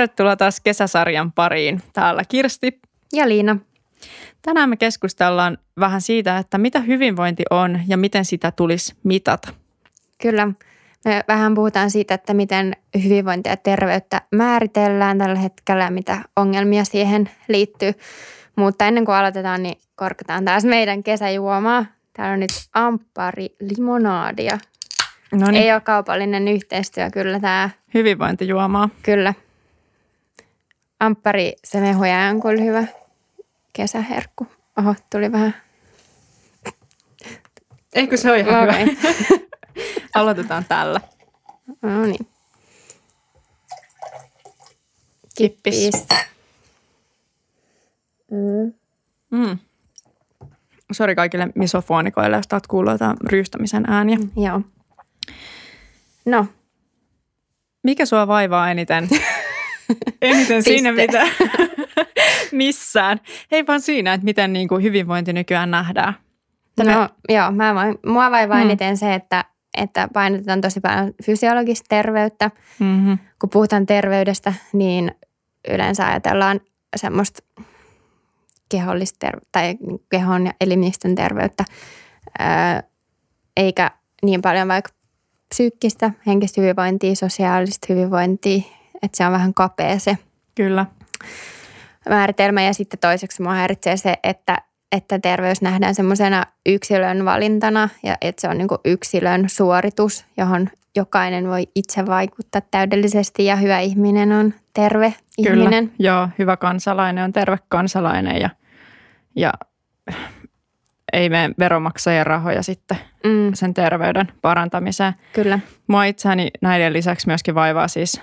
Tervetuloa taas kesäsarjan pariin. Täällä Kirsti. Ja Liina. Tänään me keskustellaan vähän siitä, että mitä hyvinvointi on ja miten sitä tulisi mitata. Kyllä. Me vähän puhutaan siitä, että miten hyvinvointia ja terveyttä määritellään tällä hetkellä ja mitä ongelmia siihen liittyy. Mutta ennen kuin aloitetaan, niin korkataan taas meidän kesäjuomaa. Täällä on nyt amppari limonaadia. No Ei ole kaupallinen yhteistyö kyllä tämä. Hyvinvointijuomaa. Kyllä. Amppari se mehuja on kyllä hyvä kesäherkku. Oho, tuli vähän. Eikö se ole ihan Okei. hyvä? Aloitetaan tällä. No niin. Kippis. Kippis. Mm. Mm. Sori kaikille misofonikoille, jos taat kuulla jotain ryystämisen ääniä. Joo. No, Mikä sua vaivaa eniten? eniten siinä, mitä missään. Ei vaan siinä, että miten niin kuin hyvinvointi nykyään nähdään. Tämä- no joo, mä voin, mua vaivaa Mm. eniten se, että, että painotetaan tosi paljon fysiologista terveyttä. Mm-hmm. Kun puhutaan terveydestä, niin yleensä ajatellaan semmoista kehollista ter- tai kehon ja elimistön terveyttä, ää, eikä niin paljon vaikka psyykkistä, henkistä hyvinvointia, sosiaalista hyvinvointia, että se on vähän kapea se Kyllä. määritelmä. Ja sitten toiseksi mua häiritsee se, että, että terveys nähdään semmoisena yksilön valintana ja että se on niin yksilön suoritus, johon jokainen voi itse vaikuttaa täydellisesti ja hyvä ihminen on terve ihminen. Kyllä. Joo, hyvä kansalainen on terve kansalainen ja, ja ei mene veromaksajien rahoja sitten Mm, sen terveyden parantamiseen. kyllä, Mua itseäni näiden lisäksi myöskin vaivaa siis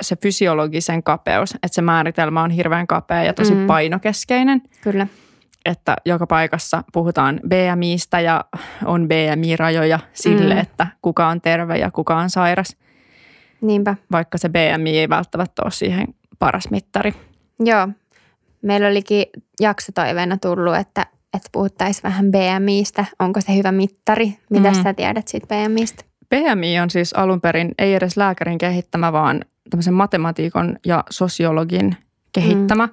se fysiologisen kapeus, että se määritelmä on hirveän kapea ja tosi Mm. painokeskeinen, kyllä. että joka paikassa puhutaan BMIstä ja on BMI-rajoja sille, Mm. että kuka on terve ja kuka on sairas, Niinpä. vaikka se BMI ei välttämättä ole siihen paras mittari. Joo. Meillä olikin jaksotoiveena tullut, että, että puhuttaisiin vähän BMIstä. Onko se hyvä mittari? Mitä Mm. sä tiedät siitä BMIstä? BMI on siis alun perin ei edes lääkärin kehittämä, vaan tämmöisen matematiikon ja sosiologin kehittämä. Mm.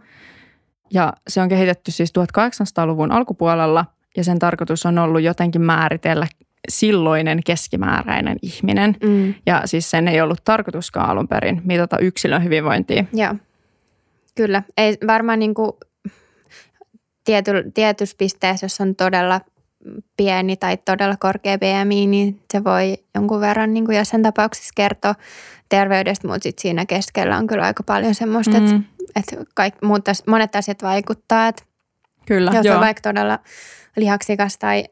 Ja se on kehitetty siis 1800-luvun alkupuolella ja sen tarkoitus on ollut jotenkin määritellä silloinen keskimääräinen ihminen. Mm. Ja siis sen ei ollut tarkoituskaan alun perin mitata yksilön hyvinvointia. Joo, kyllä. Ei varmaan niin kuin tiety, tietyssä pisteessä, jos on todella pieni tai todella korkea BMI, niin se voi jonkun verran niin kuin jossain tapauksessa kertoa terveydestä, mutta sit siinä keskellä on kyllä aika paljon semmoista, mm. että, Mm, että kaik, muut, monet asiat vaikuttaa, että kyllä, jos joo. on vaikka todella lihaksikas tai,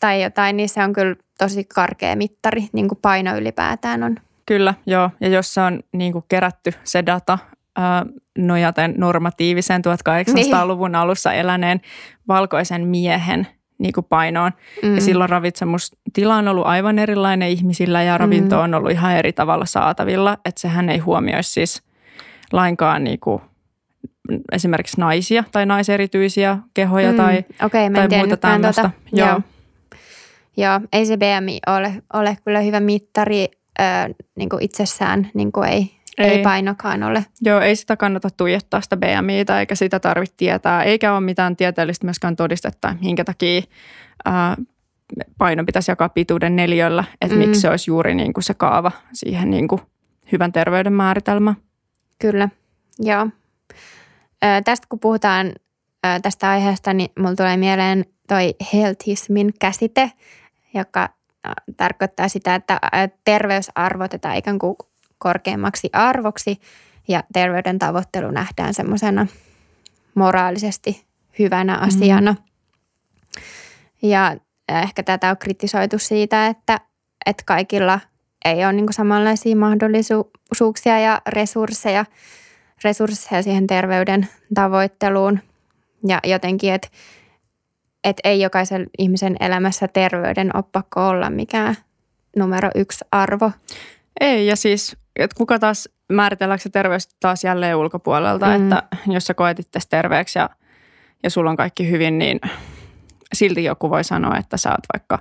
tai jotain, niin se on kyllä tosi karkea mittari, niin kuin paino ylipäätään on. Kyllä, joo. Ja jos se on niin kuin kerätty se data ää, nojaten normatiivisen 1800-luvun alussa eläneen valkoisen miehen niin kuin painoon. Mm. Ja silloin ravitsemustila on ollut aivan erilainen ihmisillä ja ravinto on ollut ihan eri tavalla saatavilla. Että sehän ei huomioi siis lainkaan niin kuin esimerkiksi naisia tai naiserityisiä kehoja Mm, tai, mä tai muuta tiennytkään tämmöistä. Tuota. Joo. Joo. Joo, ei se BMI ole, ole kyllä hyvä mittari ö, niin kuin itsessään, niin kuin ei, ei. Ei. painokaan ole. Joo, ei sitä kannata tuijottaa sitä BMItä eikä sitä tarvitse tietää. Eikä ole mitään tieteellistä myöskään todistetta, minkä takia ää, paino pitäisi jakaa pituuden neljöllä. Että Mm. miksi se olisi juuri niin kuin se kaava siihen niin kuin hyvän terveyden määritelmään. Kyllä, joo. Ö, tästä kun puhutaan ö, tästä aiheesta, niin mulla tulee mieleen toi healthismin käsite, joka tarkoittaa sitä, että ö, terveys arvotetaan ikään kuin korkeammaksi arvoksi ja terveyden tavoittelu nähdään semmoisena moraalisesti hyvänä asiana. Ja ehkä tätä on kritisoitu siitä, että, että kaikilla ei ole niin samanlaisia mahdollisuuksia ja resursseja, resursseja siihen terveyden tavoitteluun. Ja jotenkin, että, että ei jokaisen ihmisen elämässä terveyden ole pakko olla mikään numero yksi arvo. Ei, ja siis, että kuka taas määritelläänkö se terveys taas jälleen ulkopuolelta, Mm. että jos sä koet itse terveeksi ja, ja sulla on kaikki hyvin, niin silti joku voi sanoa, että sä oot vaikka,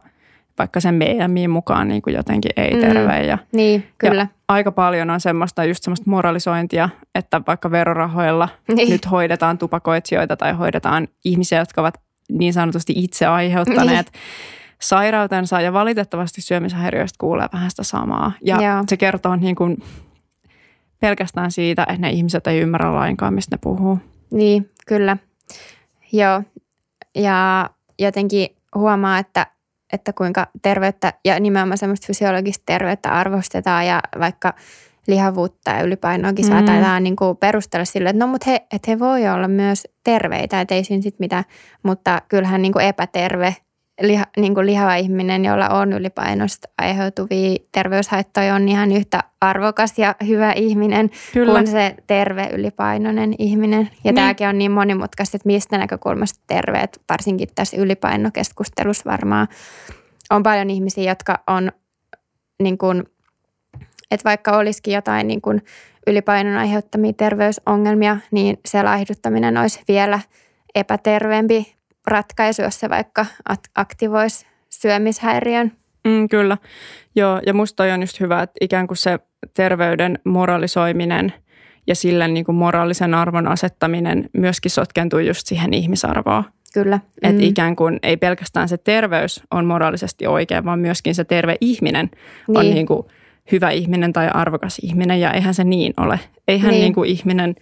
vaikka sen BMI mukaan niin kuin jotenkin ei-terve. Mm. Ja, niin, kyllä. Ja aika paljon on semmoista just semmoista moralisointia, että vaikka verorahoilla niin. nyt hoidetaan tupakoitsijoita tai hoidetaan ihmisiä, jotka ovat niin sanotusti itse aiheuttaneet niin. Sairautensa ja valitettavasti syömishäiriöistä kuulee vähän sitä samaa. Ja Joo. se kertoo niin kuin pelkästään siitä, että ne ihmiset ei ymmärrä lainkaan, mistä ne puhuu. Niin, kyllä. Joo. Ja jotenkin huomaa, että, että kuinka terveyttä ja nimenomaan semmoista fysiologista terveyttä arvostetaan ja vaikka lihavuutta ja ylipainoakin mm. saatetaan niin kuin perustella sille, että no mutta he, että he voi olla myös terveitä, että ei siinä sitten mitään, mutta kyllähän niin kuin epäterve liha, niin kuin lihava ihminen, jolla on ylipainosta aiheutuvia terveyshaittoja, on ihan yhtä arvokas ja hyvä ihminen Kyllä. kuin se terve ylipainoinen ihminen. Ja niin. tämäkin on niin monimutkaista, että mistä näkökulmasta terveet, varsinkin tässä ylipainokeskustelussa varmaan on paljon ihmisiä, jotka on niin kuin, että vaikka olisikin jotain niin kuin ylipainon aiheuttamia terveysongelmia, niin se laihduttaminen olisi vielä epäterveempi ratkaisu, jos se vaikka aktivoisi syömishäiriön. Mm, kyllä. Joo, ja musta on just hyvä, että ikään kuin se terveyden moralisoiminen ja sille niin kuin moraalisen arvon asettaminen myöskin sotkentuu just siihen ihmisarvoon. Kyllä. Mm. Että ikään kuin ei pelkästään se terveys on moraalisesti oikein, vaan myöskin se terve ihminen niin. on niin kuin hyvä ihminen tai arvokas ihminen ja eihän se niin ole. Eihän niin. Niin kuin ihminen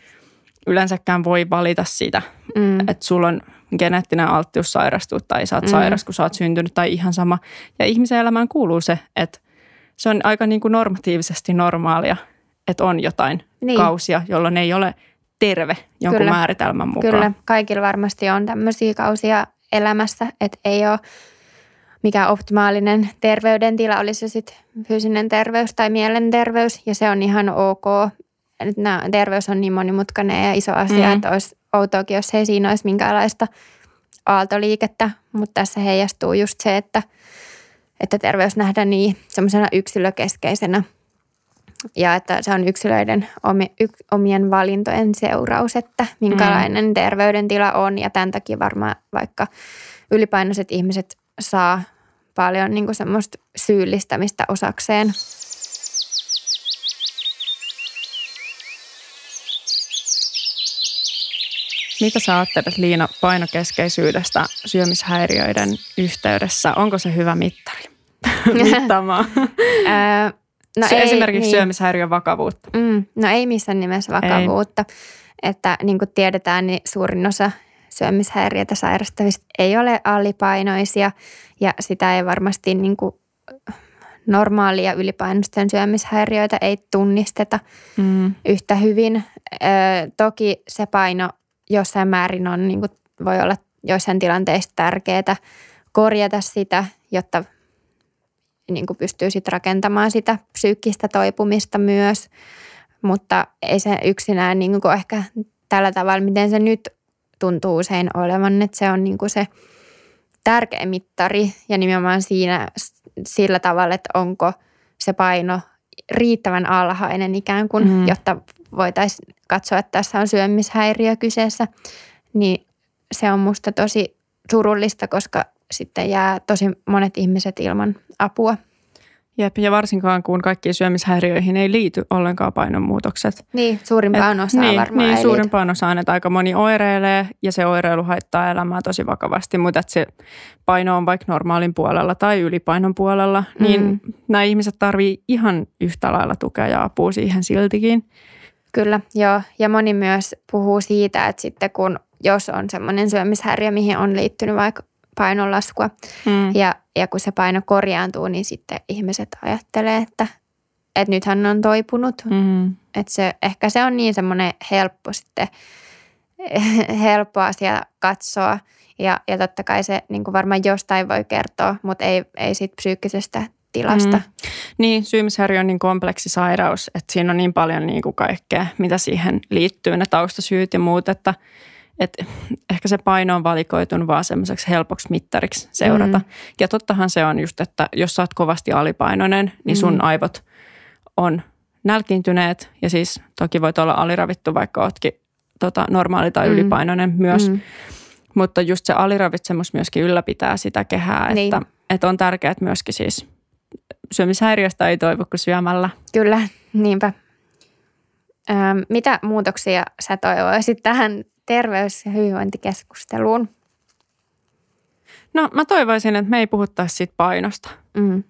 yleensäkään voi valita sitä, mm. että sulla on geneettinen alttius sairastua tai sä oot mm. sairas, kun sä oot syntynyt tai ihan sama. Ja ihmisen elämään kuuluu se, että se on aika niin kuin normatiivisesti normaalia, että on jotain niin. kausia, jolloin ei ole terve jonkun Kyllä. määritelmän mukaan. Kyllä, kaikilla varmasti on tämmöisiä kausia elämässä, että ei ole mikä optimaalinen terveydentila, olisi se sitten fyysinen terveys tai mielenterveys, ja se on ihan ok. Nämä, terveys on niin monimutkainen ja iso asia, mm. että olisi outoakin, jos ei siinä olisi minkäänlaista aaltoliikettä, mutta tässä heijastuu just se, että, että terveys nähdään niin semmoisena yksilökeskeisenä ja että se on yksilöiden omi, yk, omien valintojen seuraus, että minkälainen mm. terveydentila on ja tämän takia varmaan vaikka ylipainoiset ihmiset saa paljon niin semmoista syyllistämistä osakseen. Mitä sä ajattelet Liina painokeskeisyydestä syömishäiriöiden yhteydessä? Onko se hyvä mittari mittaamaan? no se ei, esimerkiksi niin. syömishäiriön vakavuutta. Mm, no ei missään nimessä vakavuutta. Ei. Että niin kuin tiedetään, niin suurin osa syömishäiriötä sairastavista ei ole alipainoisia ja sitä ei varmasti niin kuin normaalia ylipainoisten syömishäiriöitä ei tunnisteta mm. yhtä hyvin. Ö, toki se paino jossain määrin on, niin kuin voi olla joissain tilanteissa tärkeää korjata sitä, jotta niin kuin pystyy sit rakentamaan sitä psyykkistä toipumista myös. Mutta ei se yksinään niin kuin ehkä tällä tavalla, miten se nyt tuntuu usein olevan, että se on niin kuin se tärkeä mittari ja nimenomaan siinä sillä tavalla, että onko se paino riittävän alhainen ikään kuin, mm. jotta voitaisiin katsoa, että tässä on syömishäiriö kyseessä, niin se on musta tosi surullista, koska sitten jää tosi monet ihmiset ilman apua. Jep, ja varsinkaan kun kaikkiin syömishäiriöihin ei liity ollenkaan painonmuutokset. Niin, suurimpaan osaan niin, varmaan Niin, suurimpaan osaan, että aika moni oireilee ja se oireilu haittaa elämää tosi vakavasti, mutta että se paino on vaikka normaalin puolella tai ylipainon puolella, niin mm. nämä ihmiset tarvii ihan yhtä lailla tukea ja apua siihen siltikin. Kyllä, joo. Ja moni myös puhuu siitä, että sitten kun jos on semmoinen syömishäiriö, mihin on liittynyt vaikka painonlaskua mm. ja, ja kun se paino korjaantuu, niin sitten ihmiset ajattelee, että, että nythän on toipunut. Mm. Että se, ehkä se on niin semmoinen helppo sitten, helppo asia katsoa ja, ja totta kai se niin kuin varmaan jostain voi kertoa, mutta ei, ei siitä psyykkisestä tilasta. Mm. Niin, syömishäiriö on niin kompleksi sairaus, että siinä on niin paljon niin kuin kaikkea, mitä siihen liittyy, ne taustasyyt ja muut, että, että ehkä se paino on valikoitunut vaan semmoiseksi helpoksi mittariksi seurata. Mm. Ja tottahan se on just, että jos sä oot kovasti alipainoinen, niin sun mm. aivot on nälkiintyneet ja siis toki voit olla aliravittu, vaikka ootkin tota, normaali tai mm. ylipainoinen myös. Mm. Mutta just se aliravitsemus myöskin ylläpitää sitä kehää, niin. että että on tärkeää myöskin siis syömishäiriöstä ei toivu kuin syömällä. Kyllä, niinpä. Ö, mitä muutoksia sä toivoisit tähän terveys- ja hyvinvointikeskusteluun? No mä toivoisin, että me ei puhuttaisi siitä painosta. Mm.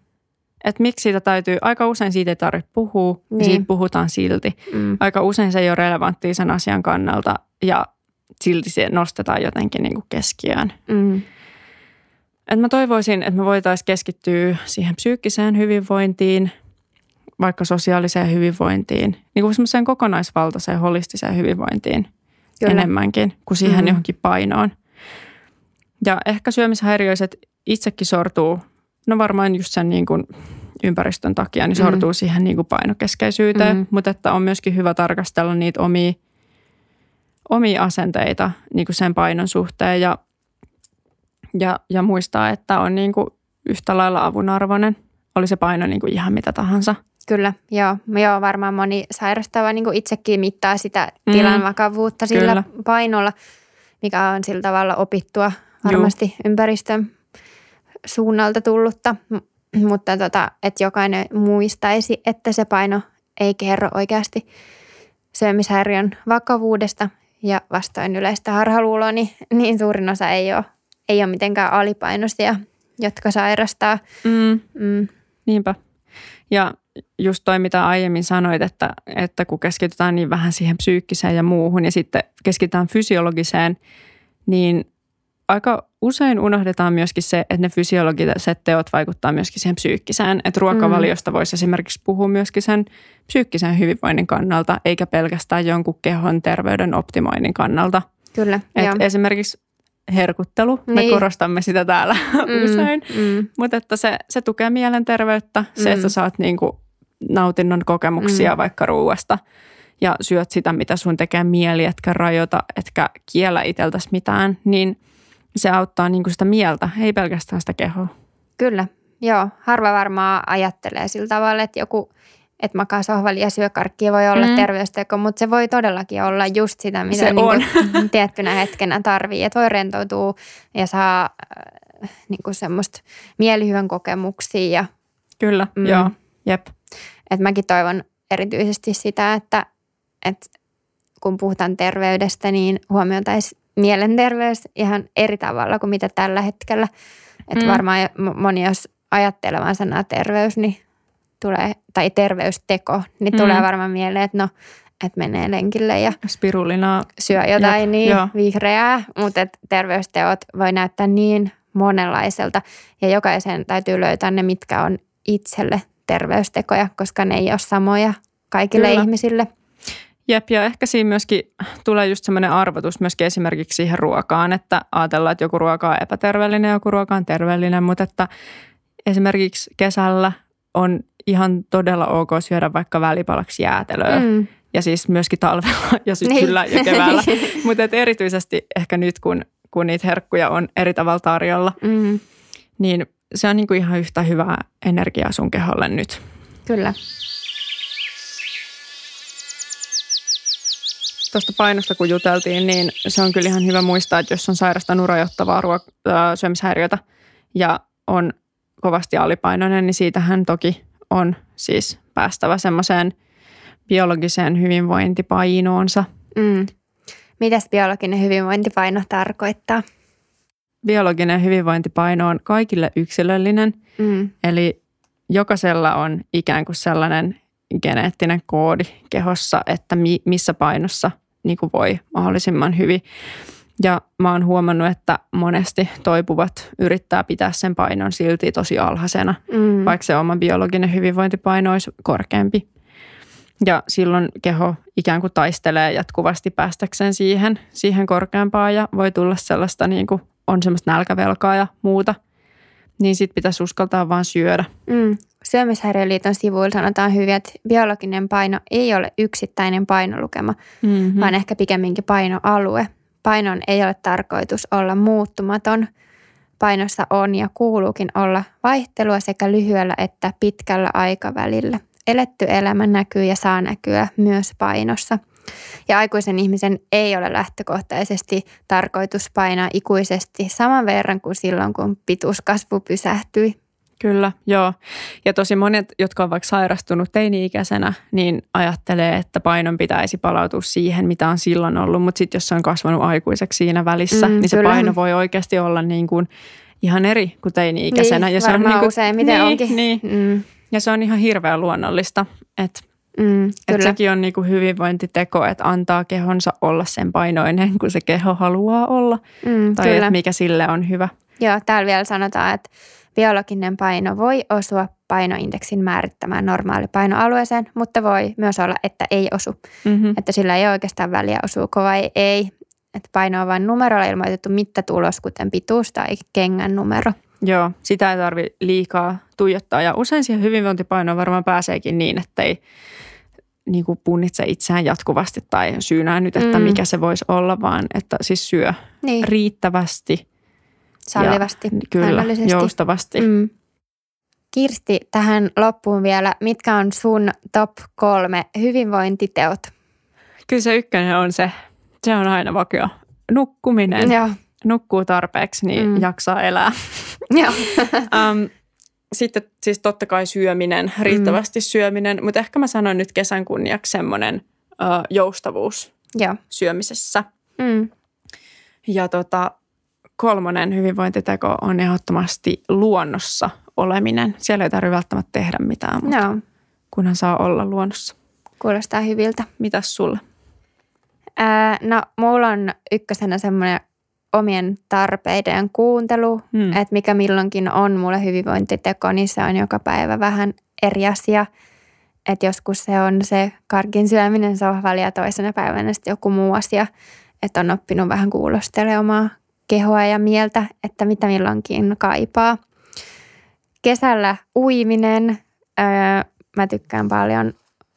Että miksi siitä täytyy, aika usein siitä ei tarvitse puhua, niin. Niin. siitä puhutaan silti. Mm. Aika usein se ei ole relevanttia sen asian kannalta ja silti se nostetaan jotenkin niin kuin keskiöön. Mm. Et mä toivoisin, että me voitaisiin keskittyä siihen psyykkiseen hyvinvointiin, vaikka sosiaaliseen hyvinvointiin, niin kuin semmoiseen kokonaisvaltaiseen holistiseen hyvinvointiin Kyllä. enemmänkin kuin siihen Mhm. johonkin painoon. Ja ehkä syömishäiriöiset itsekin sortuu, no varmaan just sen niin kuin ympäristön takia, niin sortuu siihen niin kuin painokeskeisyyteen, Mhm. mutta että on myöskin hyvä tarkastella niitä omia, omia asenteita niin kuin sen painon suhteen ja, ja, ja muistaa, että on niin kuin yhtä lailla avunarvoinen, oli se paino niin kuin ihan mitä tahansa. Kyllä, joo. Joo, varmaan moni sairastava niin kuin itsekin mittaa sitä Mm. tilan vakavuutta sillä Kyllä. painolla, mikä on sillä tavalla opittua varmasti ympäristön suunnalta tullutta. M- mutta tota, että jokainen muistaisi, että se paino ei kerro oikeasti syömishäiriön vakavuudesta ja vastoin yleistä harhaluuloa, niin, niin suurin osa ei ole, ei ole mitenkään alipainoisia, jotka sairastaa. Mm. Mm, Niinpä. Ja just toi, mitä aiemmin sanoit, että, että kun keskitytään niin vähän siihen psyykkiseen ja muuhun ja sitten keskitytään fysiologiseen, niin aika usein unohdetaan myöskin se, että ne fysiologiset teot vaikuttaa myöskin siihen psyykkiseen. Että ruokavaliosta voisi esimerkiksi puhua myöskin sen psyykkisen hyvinvoinnin kannalta, eikä pelkästään jonkun kehon terveyden optimoinnin kannalta. kyllä, Et joo. esimerkiksi herkuttelu, me Niin. korostamme sitä täällä usein. Mm, Mutta että se, se tukee mielenterveyttä, se, Mm. että sä saat niinku nautinnon kokemuksia Mm. vaikka ruuasta ja syöt sitä, mitä sun tekee mieli, etkä rajoita, etkä kiellä itseltäsi mitään, niin se auttaa niinku sitä mieltä, ei pelkästään sitä kehoa. Kyllä, joo. Harva varmaan ajattelee sillä tavalla, että joku, että makaa sohvalla ja syö karkkia voi olla Mm. terveysteko, mutta se voi todellakin olla just sitä, mitä Se niin on. kuin tiettynä hetkenä tarvii. Että voi rentoutua ja saa äh, niin kuin semmoista mielihyvän kokemuksia. Ja, Kyllä, mm. Joo, jep. että mäkin toivon erityisesti sitä, että, että kun puhutaan terveydestä, niin huomioitaisiin mielenterveys ihan eri tavalla kuin mitä tällä hetkellä. Että Mm. varmaan mo- moni, jos ajattelevan sanaa terveys, niin tulee, tai terveysteko, niin Mm. tulee varmaan mieleen, että no, että menee lenkille ja Spirulinaa, syö jotain Jep, niin joo. vihreää, mutta et terveysteot voi näyttää niin monenlaiselta ja jokaisen täytyy löytää ne, mitkä on itselle terveystekoja, koska ne ei ole samoja kaikille Kyllä. ihmisille. Jep, ja ehkä siinä myöskin tulee just semmoinen arvotus myöskin esimerkiksi siihen ruokaan, että ajatellaan, että joku ruoka on epäterveellinen ja joku ruoka on terveellinen, mutta että esimerkiksi kesällä on ihan todella ok syödä vaikka välipalaksi jäätelöä. Mm. Ja siis myöskin talvella ja syksyllä Niin. ja keväällä. mutta et erityisesti ehkä nyt, kun, kun niitä herkkuja on eri tavalla tarjolla, Mm. niin se on niinku ihan yhtä hyvää energiaa sun keholle nyt. Kyllä. Tuosta painosta kun juteltiin, niin se on kyllä ihan hyvä muistaa, että jos on sairastanut rajoittavaa ruok- syömishäiriötä ja on kovasti alipainoinen, niin siitähän toki on siis päästävä semmoiseen biologiseen hyvinvointipainoonsa. Mm. Mitäs biologinen hyvinvointipaino tarkoittaa? Biologinen hyvinvointipaino on kaikille yksilöllinen, Mm. eli jokaisella on ikään kuin sellainen geneettinen koodi kehossa, että mi- missä painossa niin kuin voi mahdollisimman hyvin. Ja mä oon huomannut, että monesti toipuvat yrittää pitää sen painon silti tosi alhaisena, Mm. vaikka se oma biologinen hyvinvointipaino olisi korkeampi. Ja silloin keho ikään kuin taistelee jatkuvasti päästäkseen siihen, siihen korkeampaan ja voi tulla sellaista niin kuin on semmoista nälkävelkaa ja muuta. Niin sit pitäisi uskaltaa vaan syödä. Mm. Syömishäiriöliiton sivuilla sanotaan hyvin, että biologinen paino ei ole yksittäinen painolukema, Mm-hmm. vaan ehkä pikemminkin painoalue. Painon ei ole tarkoitus olla muuttumaton. Painossa on ja kuuluukin olla vaihtelua sekä lyhyellä että pitkällä aikavälillä. Eletty elämä näkyy ja saa näkyä myös painossa. Ja aikuisen ihmisen ei ole lähtökohtaisesti tarkoitus painaa ikuisesti saman verran kuin silloin, kun pituuskasvu pysähtyi. Kyllä, joo. Ja tosi monet, jotka on vaikka sairastunut teini-ikäisenä, niin ajattelee, että painon pitäisi palautua siihen, mitä on silloin ollut. Mutta sitten jos se on kasvanut aikuiseksi siinä välissä, mm, niin se kyllä. paino voi oikeasti olla niin kuin ihan eri kuin teini-ikäisenä. Niin, ja se on niin kuin, useimmiten niin, onkin. Niin. Mm. Ja se on ihan hirveän luonnollista, että Mm, että sekin on niinku hyvinvointiteko, että antaa kehonsa olla sen painoinen, kun se keho haluaa olla. Mm, tai että mikä sille on hyvä. Joo, täällä vielä sanotaan, että biologinen paino voi osua painoindeksin määrittämään normaali painoalueeseen, mutta voi myös olla, että ei osu. Mm-hmm. Että sillä ei oikeastaan väliä osuuko vai ei. Että paino on vain numerolla ilmoitettu mittatulos, kuten pituus tai kengän numero. Joo, sitä ei tarvi liikaa tuijottaa. Ja usein siihen hyvinvointipainoon varmaan pääseekin niin, että ei niin kuin punnitse itseään jatkuvasti tai syynää nyt, että mm. mikä se voisi olla, vaan että siis syö niin. riittävästi. Sallivasti, ja, Kyllä, joustavasti. Mm. Kirsti, tähän loppuun vielä. Mitkä on sun top kolme hyvinvointiteot? Kyllä se ykkönen on se, se on aina vakio. Nukkuminen. Joo. Nukkuu tarpeeksi, niin mm. jaksaa elää. Joo. um, sitten siis totta kai syöminen, riittävästi mm. syöminen, mutta ehkä mä sanon nyt kesän kunniaksi semmoinen uh, joustavuus Joo. syömisessä. Mm. Ja tota, kolmonen hyvinvointiteko on ehdottomasti luonnossa oleminen. Siellä ei tarvitse välttämättä tehdä mitään, mutta no. kunhan saa olla luonnossa. Kuulostaa hyviltä. Mitäs sulle? Ää, no, mulla on ykkösenä semmoinen omien tarpeiden kuuntelu, hmm. että mikä milloinkin on mulle hyvinvointiteko, niin se on joka päivä vähän eri asia. Että joskus se on se karkin syöminen sohvalla ja toisena päivänä sitten joku muu asia. Että on oppinut vähän kuulostelemaan omaa kehoa ja mieltä, että mitä milloinkin kaipaa. Kesällä uiminen. Öö, mä tykkään paljon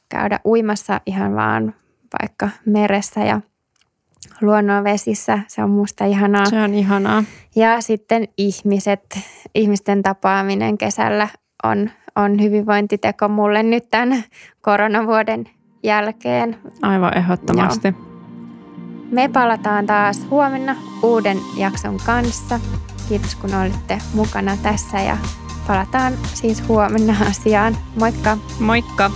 käydä uimassa ihan vaan vaikka meressä ja – luonnonvesissä. Se on musta ihanaa. Se on ihanaa. Ja sitten ihmiset, ihmisten tapaaminen kesällä on, on hyvinvointiteko mulle nyt tämän koronavuoden jälkeen. Aivan ehdottomasti. Joo. Me palataan taas huomenna uuden jakson kanssa. Kiitos kun olitte mukana tässä ja palataan siis huomenna asiaan. Moikka! Moikka!